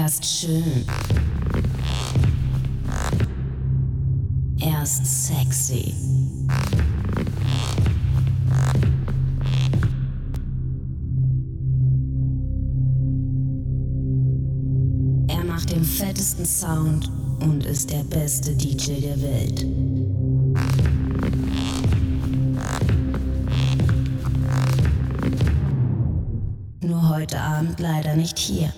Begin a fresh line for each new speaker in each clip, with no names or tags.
Er ist schön. Er ist sexy. Er macht den fettesten Sound und ist der beste DJ der Welt. Nur heute Abend leider nicht hier.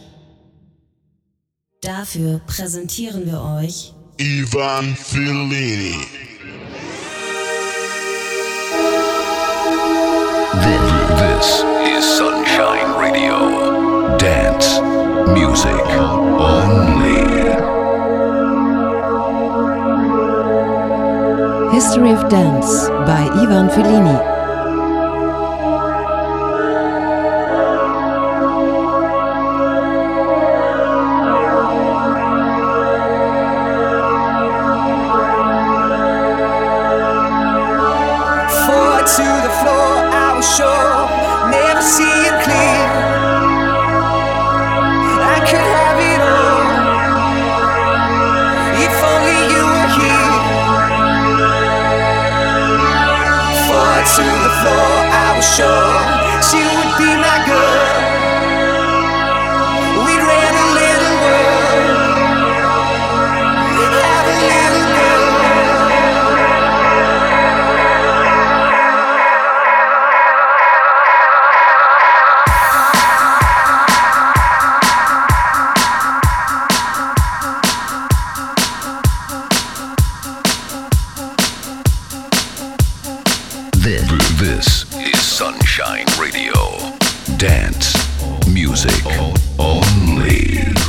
Dafür präsentieren wir euch
Ivan Fellini.
This is Sunshine Radio. Dance music only.
History of Dance by Ivan Fellini.
Sunshine Radio. Dance music only.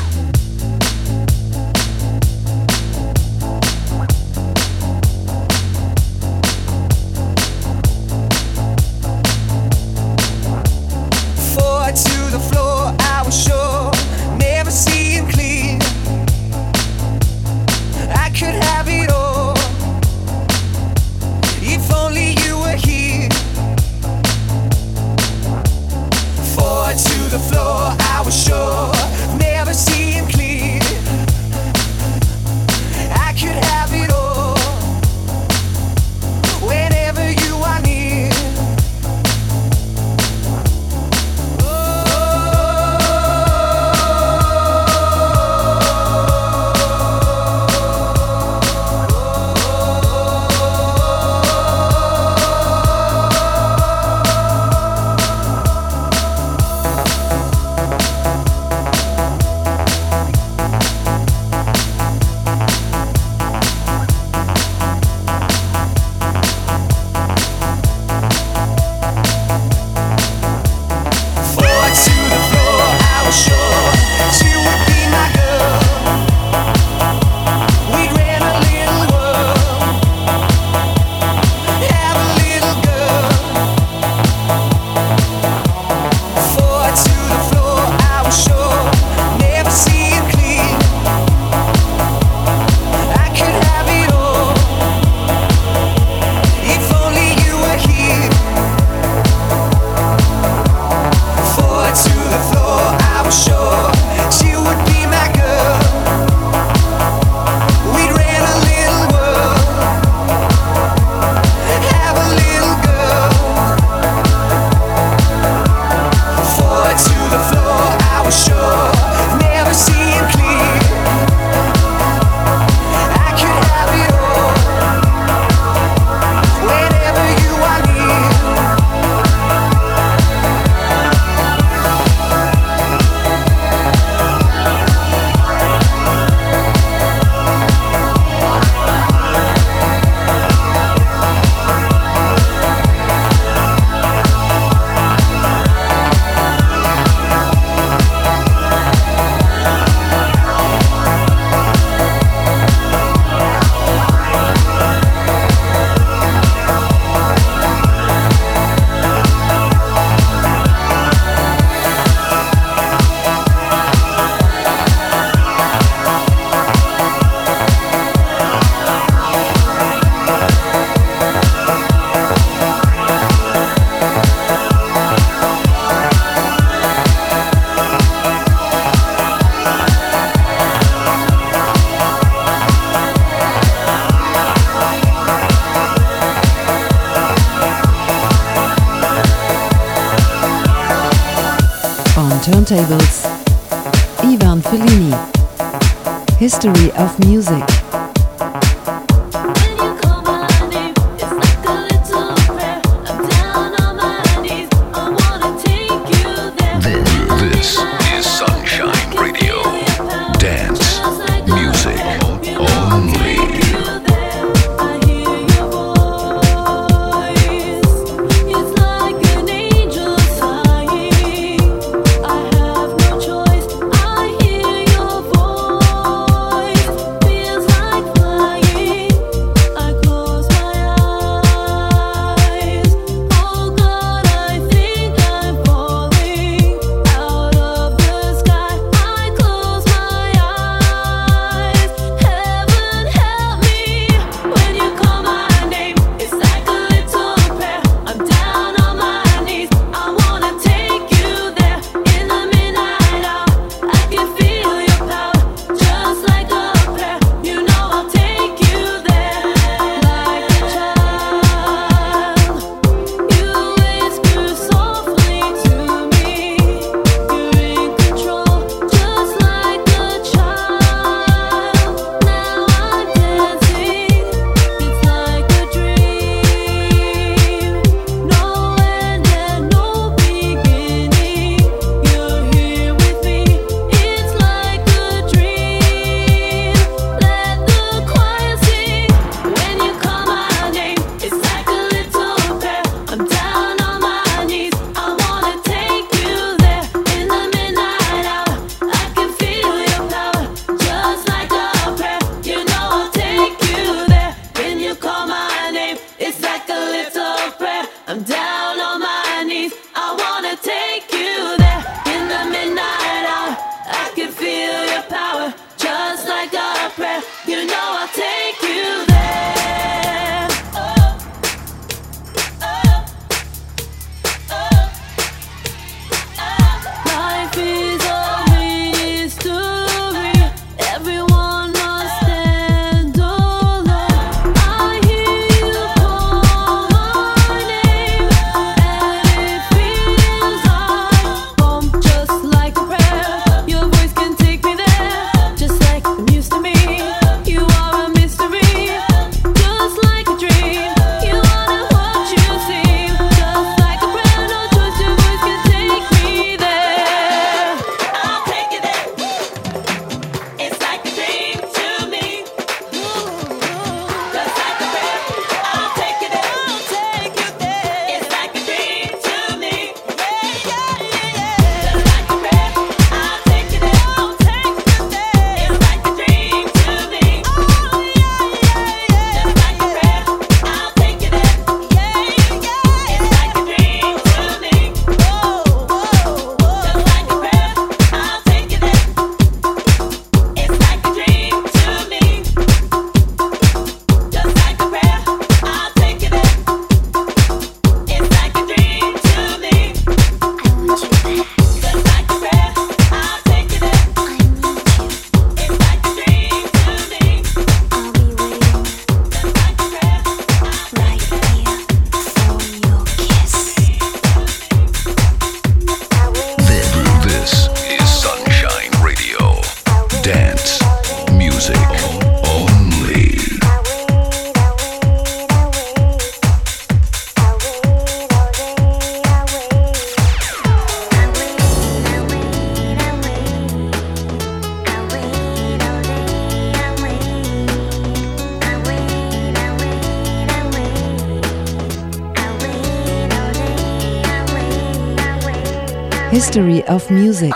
History of Music.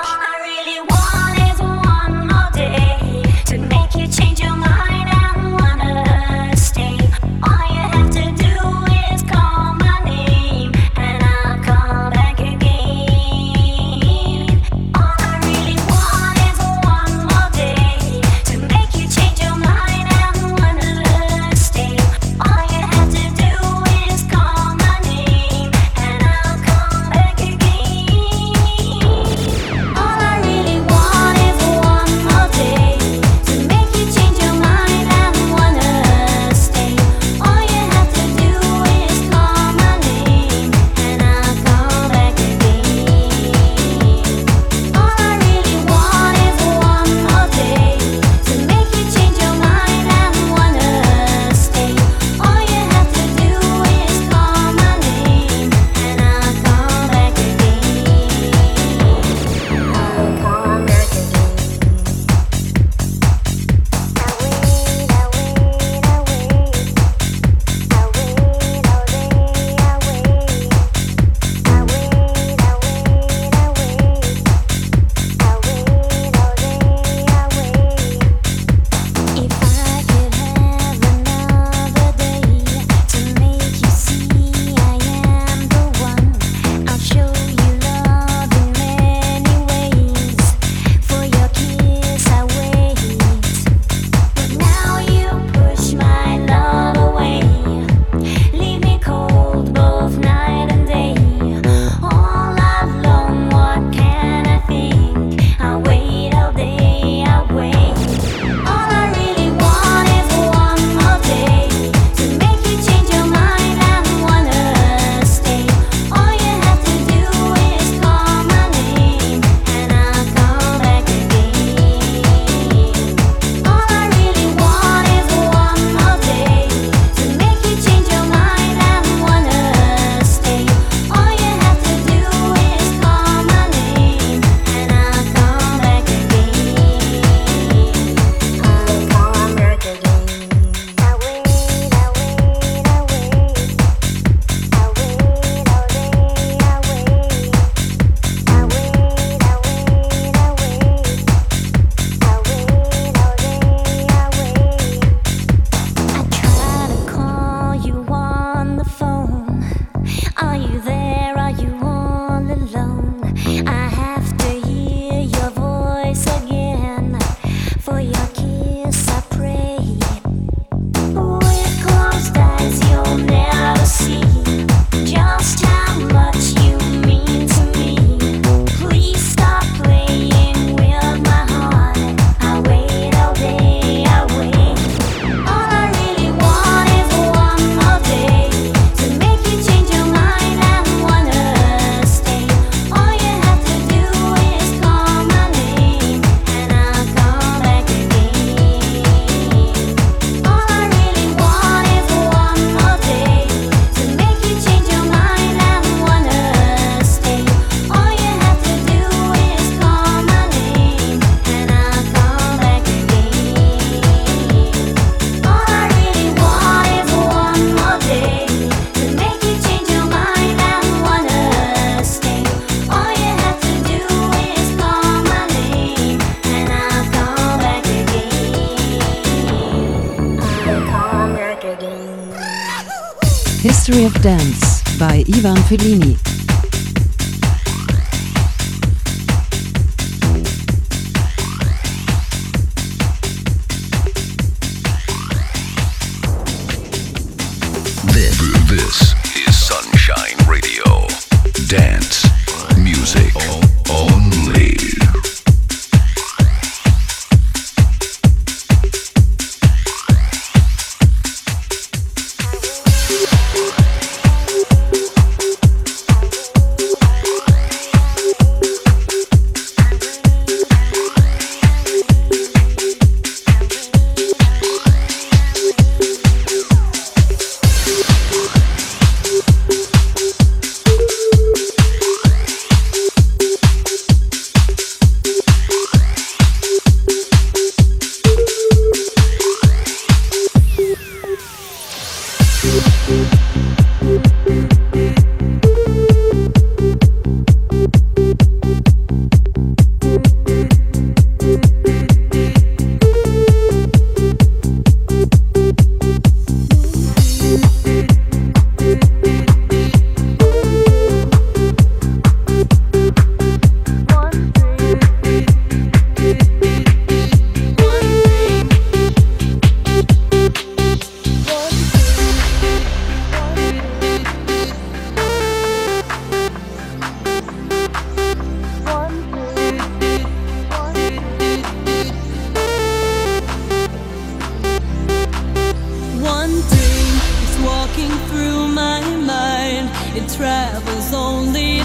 History of Dance by Ivan Fellini.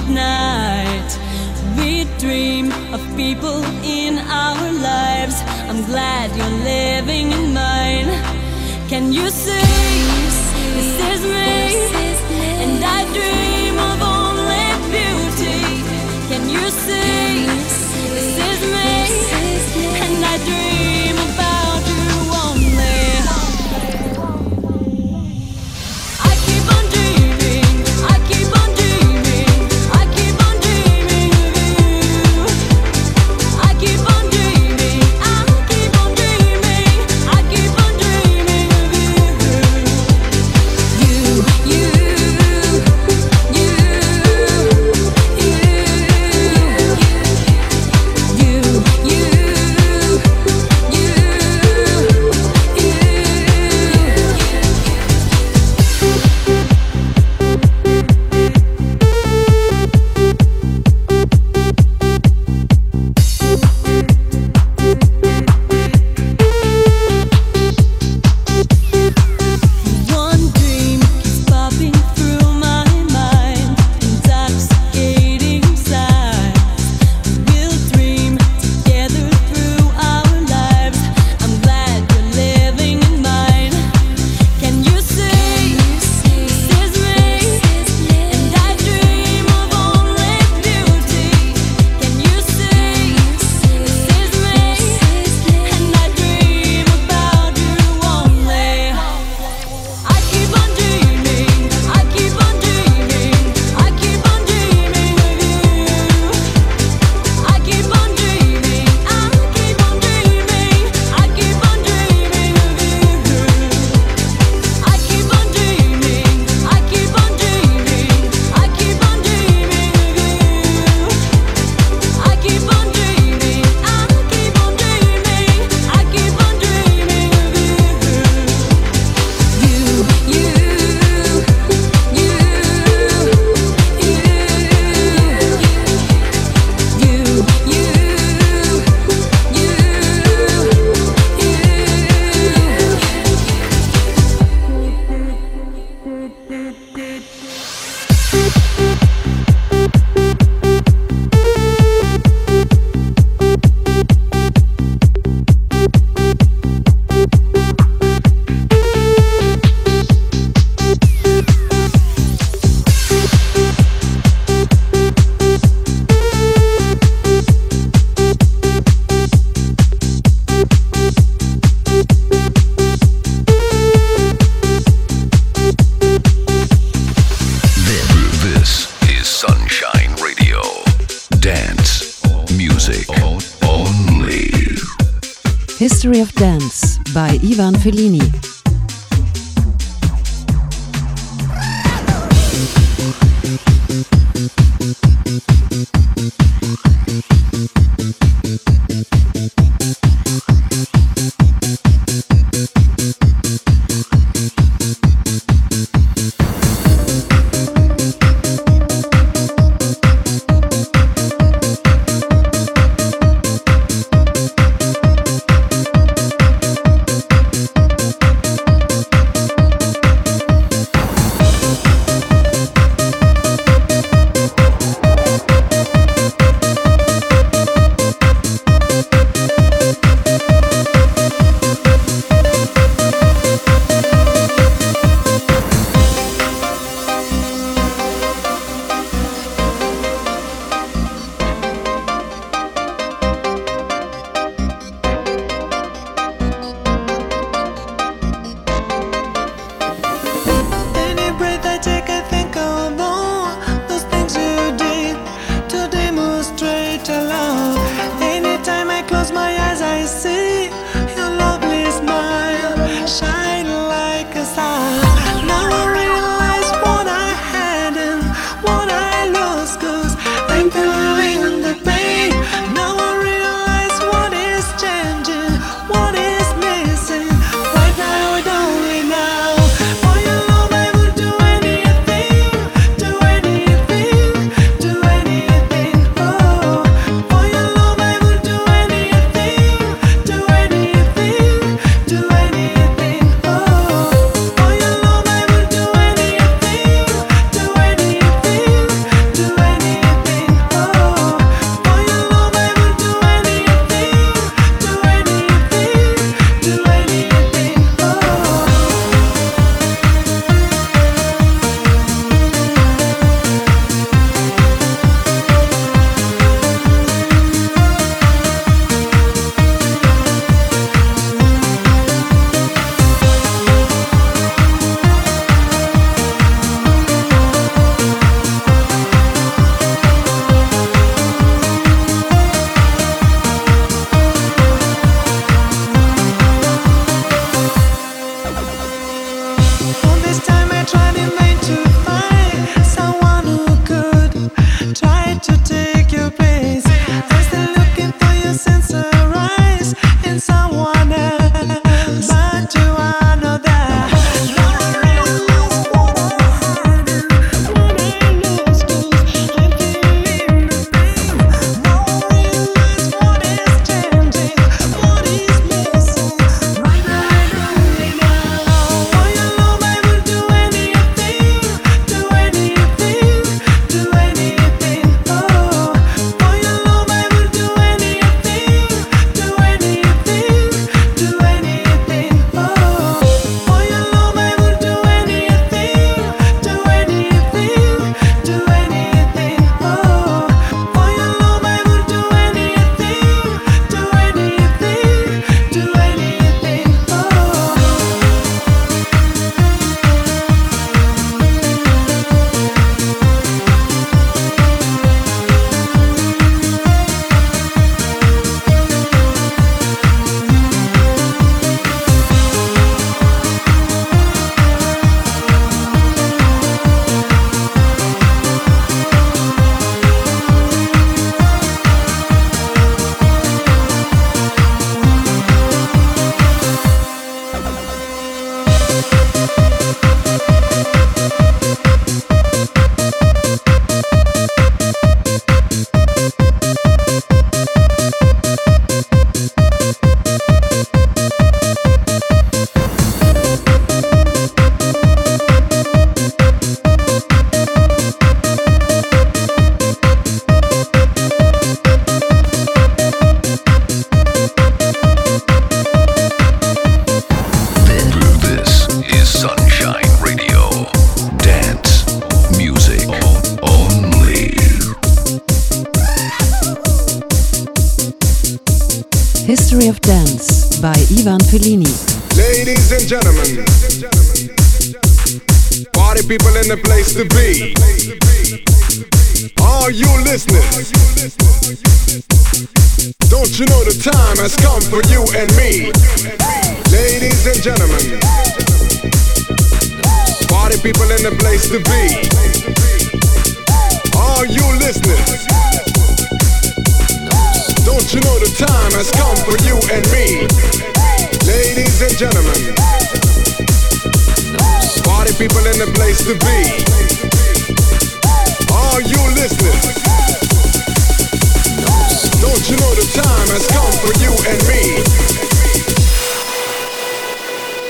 midnight. We dream of people in our lives. I'm glad you're living in mine. Can you see? This is
me, and I dream of only beauty.
Can
you see? This is me, and I dream. Dance by Ivan Fellini.
Ladies and gentlemen, party people in the place to be. Are you listening? Don't you know the time has come for you and me? Ladies and gentlemen, party people in the place to be. Are you listening? Don't you know the time has come for you and me? Ladies and gentlemen, party people in the place to be. Are you listening? Don't you know the time has come for you and me?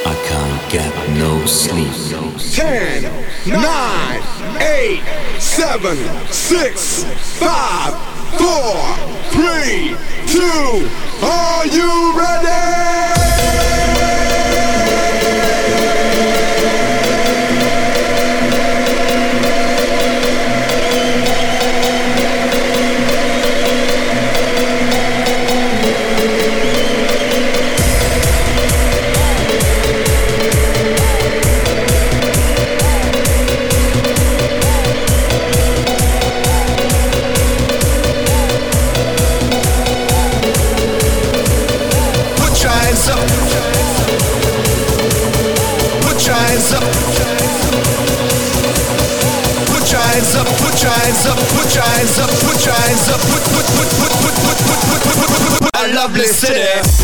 I can't get no sleep.
Ten, nine, eight, seven, six, five, four, three, two. Are you ready?
Put hands up. Put your hands up. Put your hands up. Put put put put put put put put put put put put. A lovely city.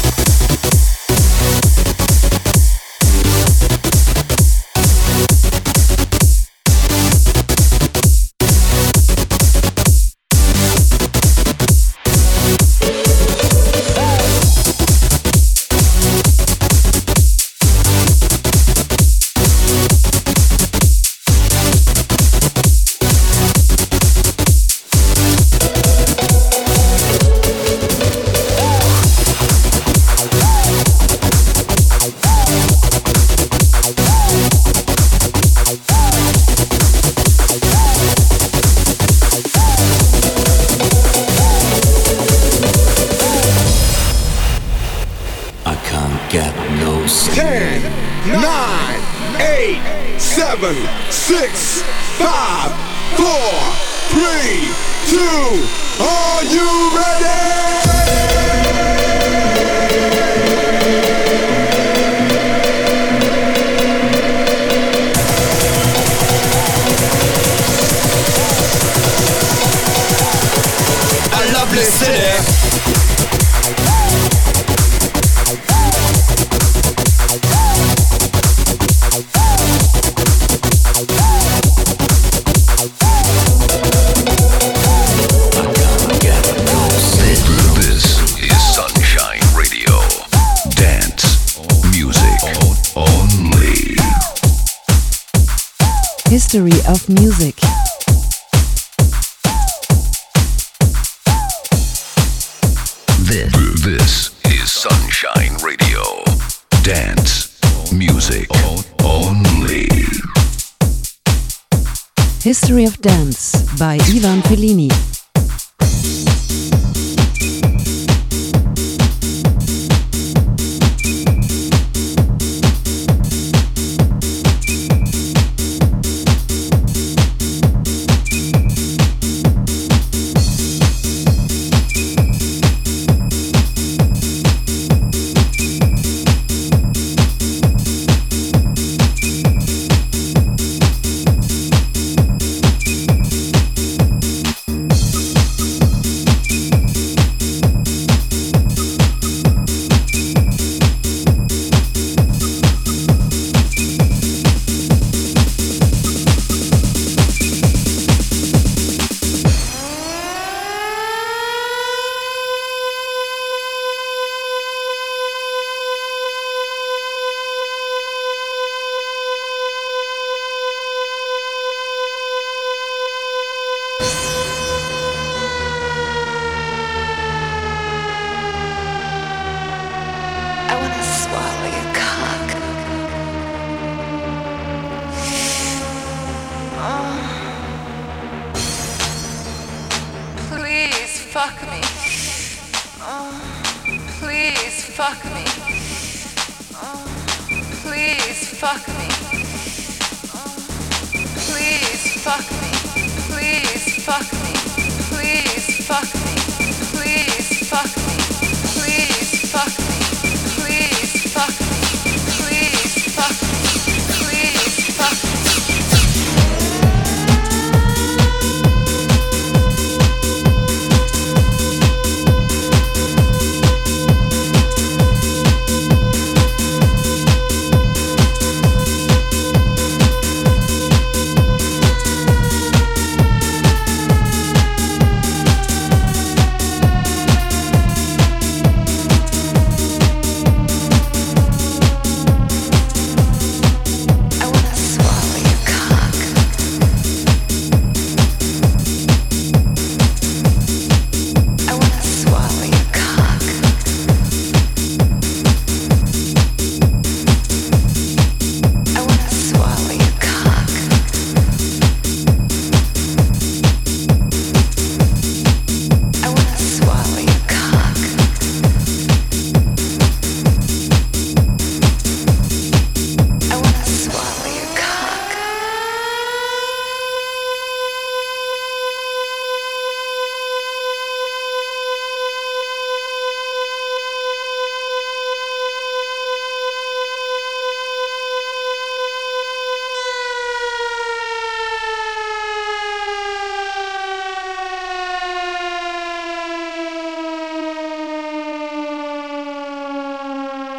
Dance
by Ivan Fellini.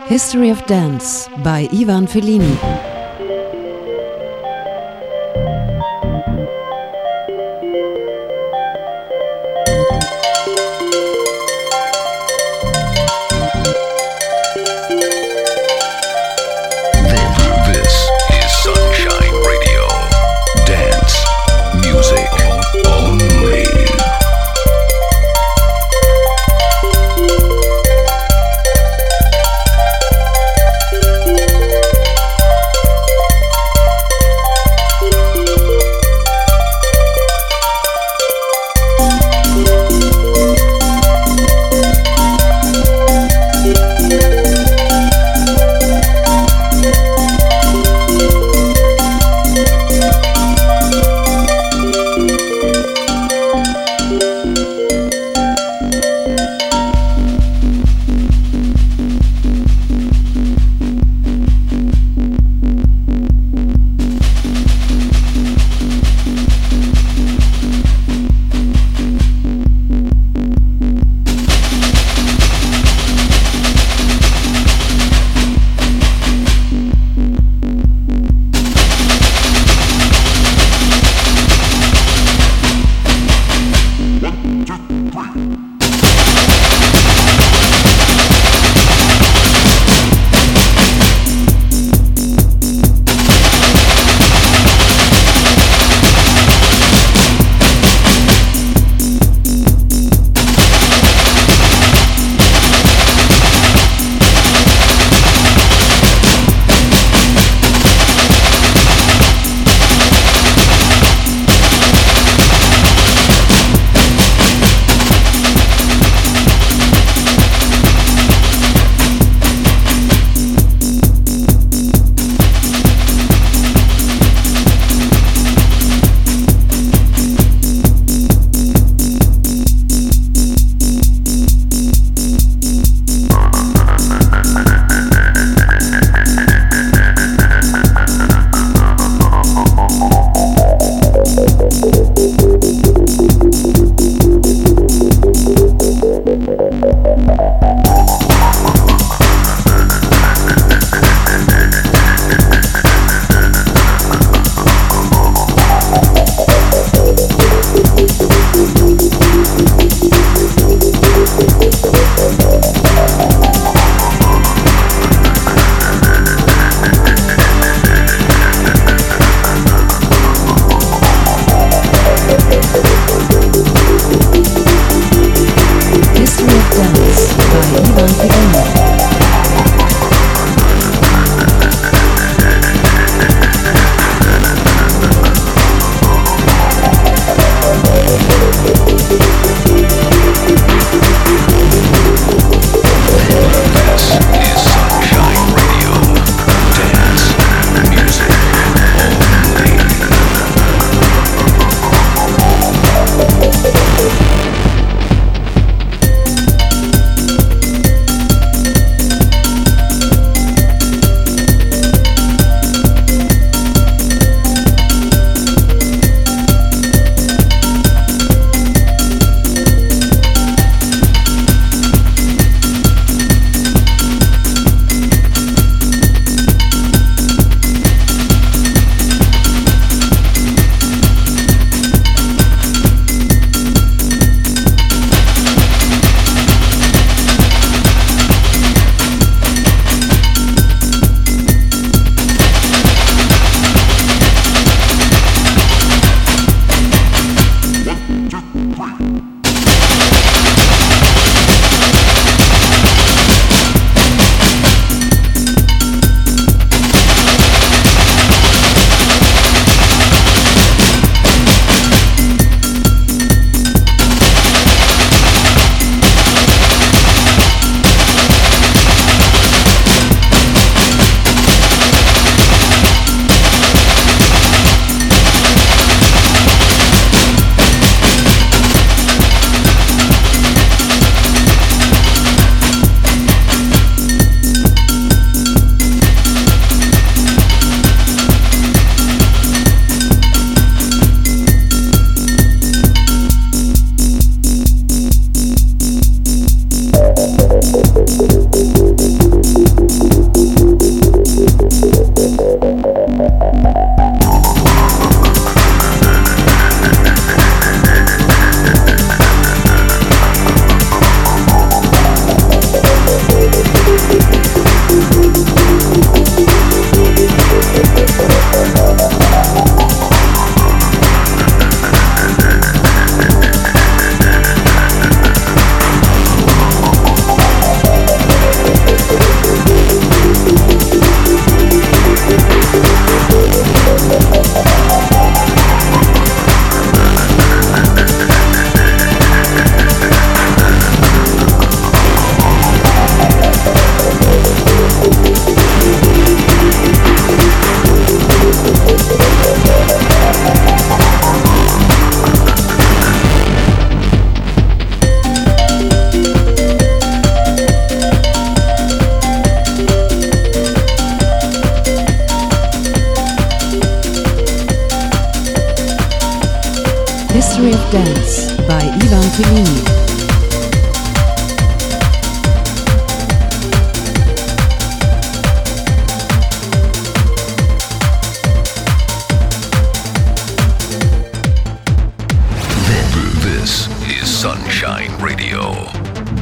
History of Dance by Ivan Fellini.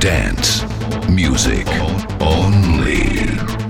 Dance music only.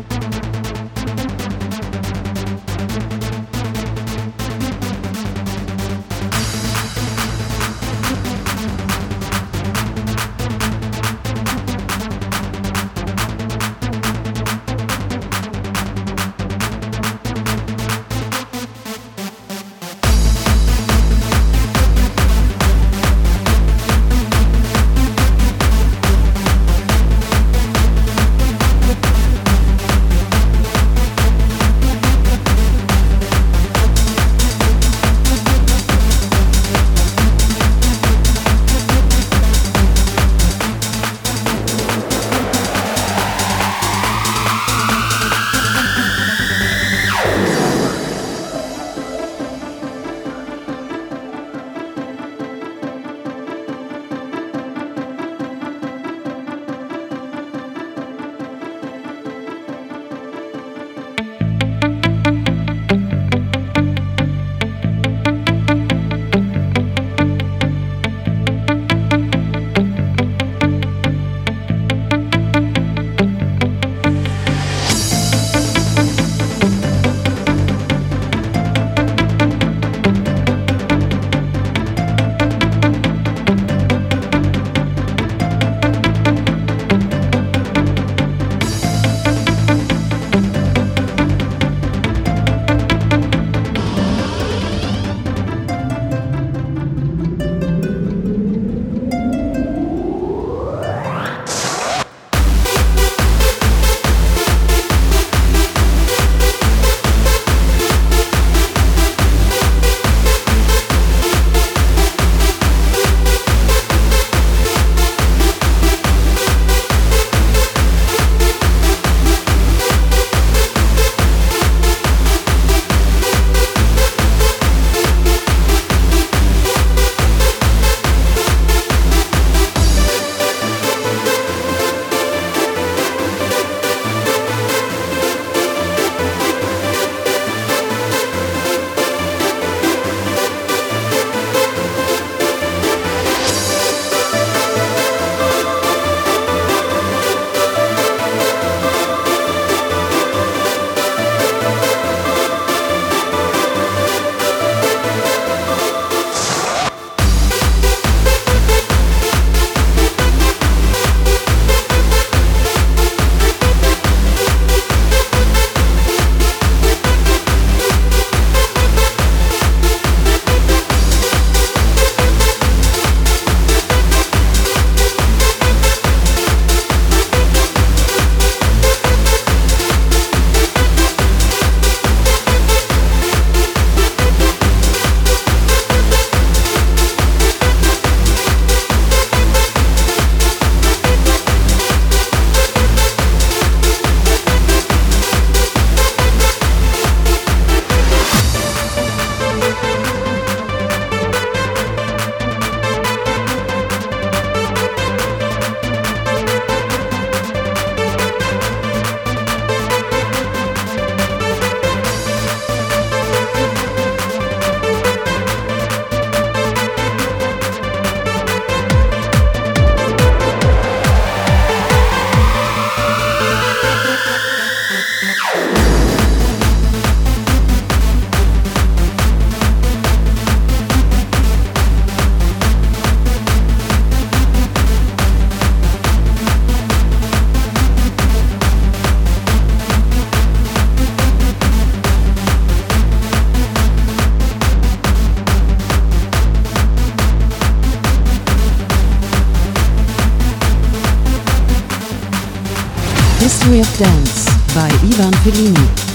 Ivan Fellini.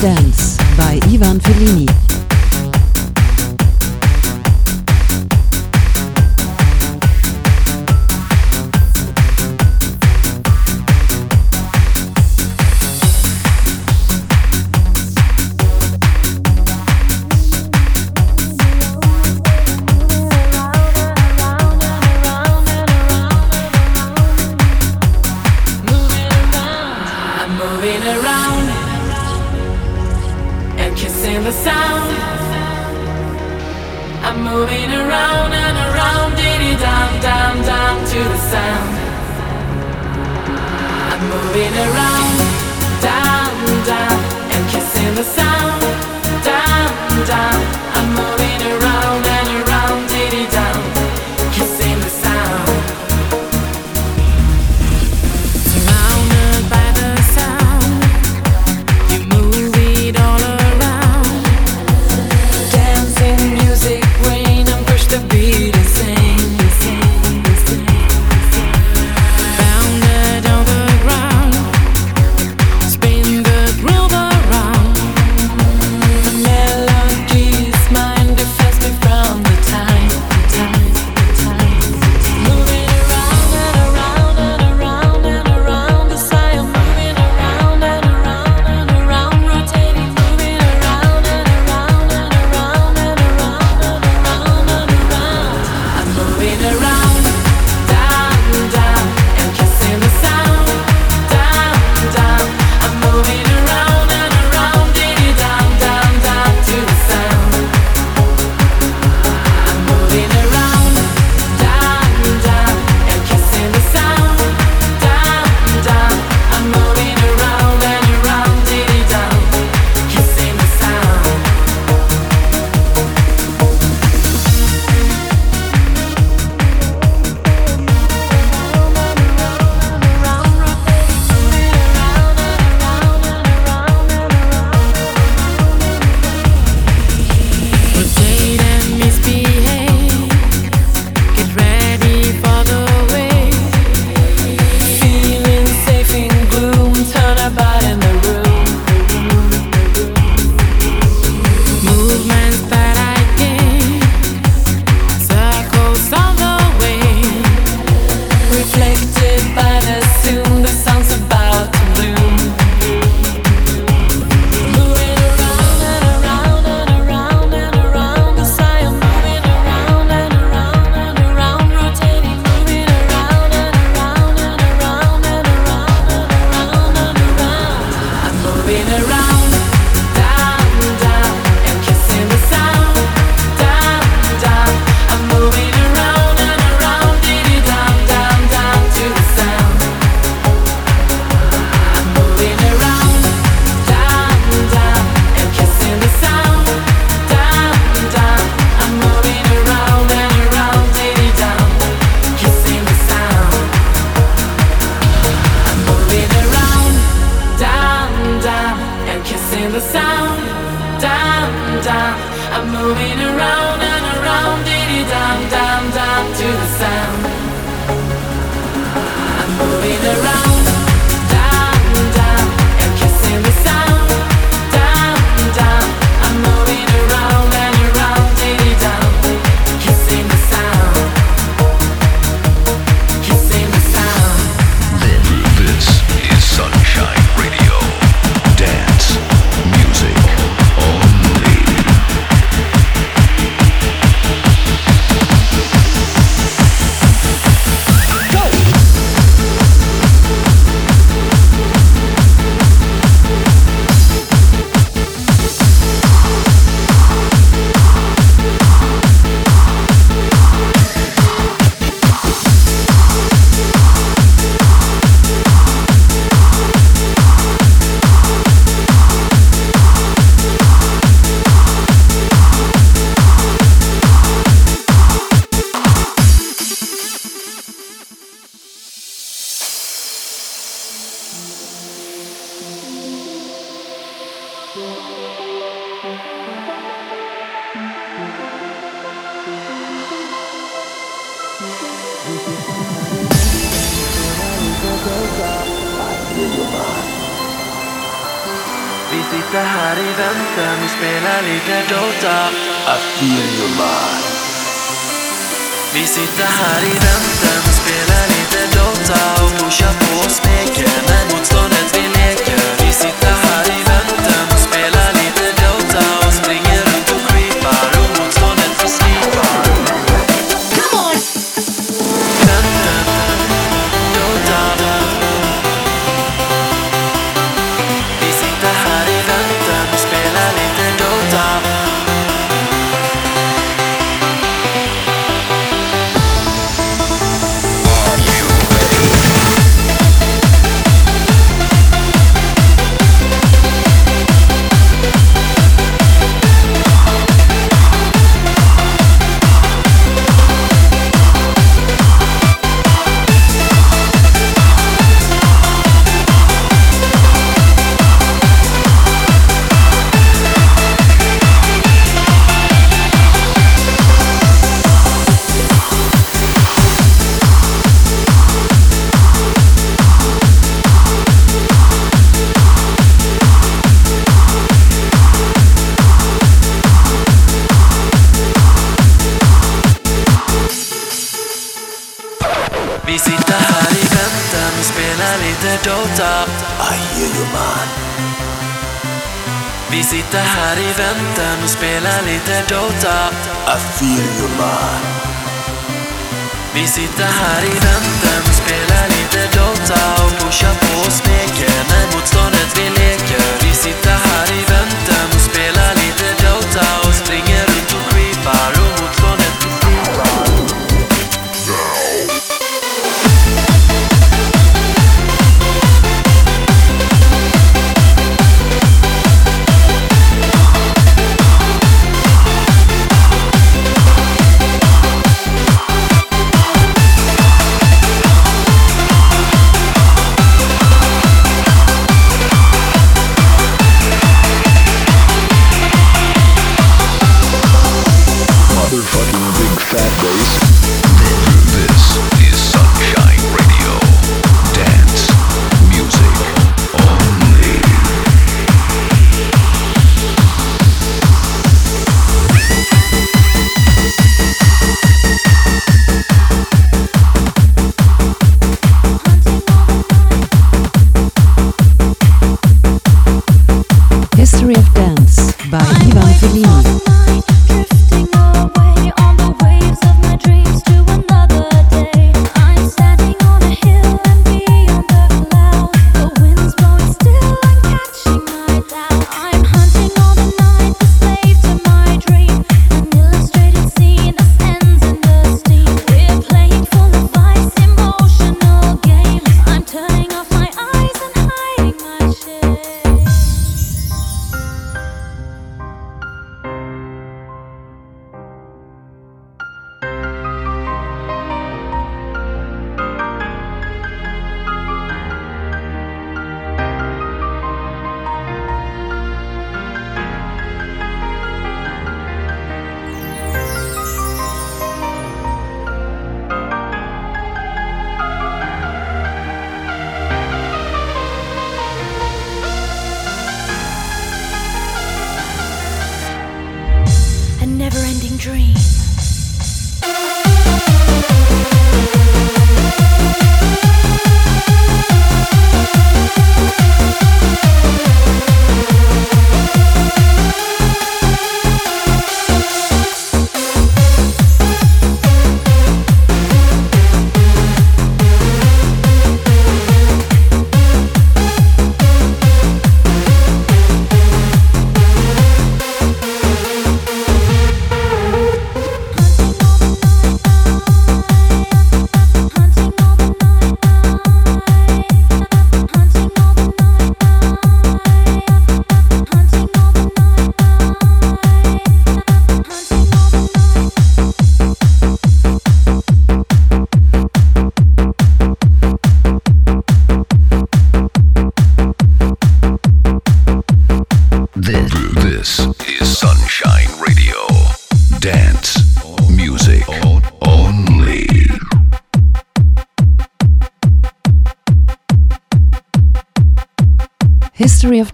Dance.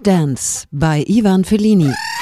Dance by Ivan Fellini.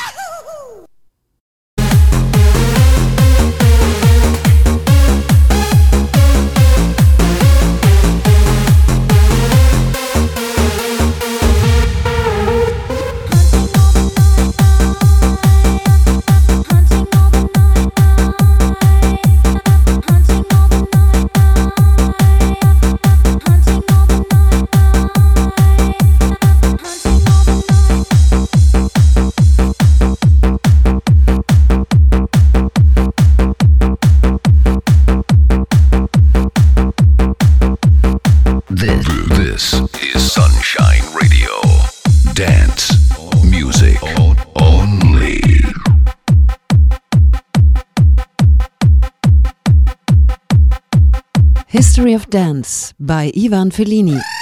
Dance by Ivan Fellini.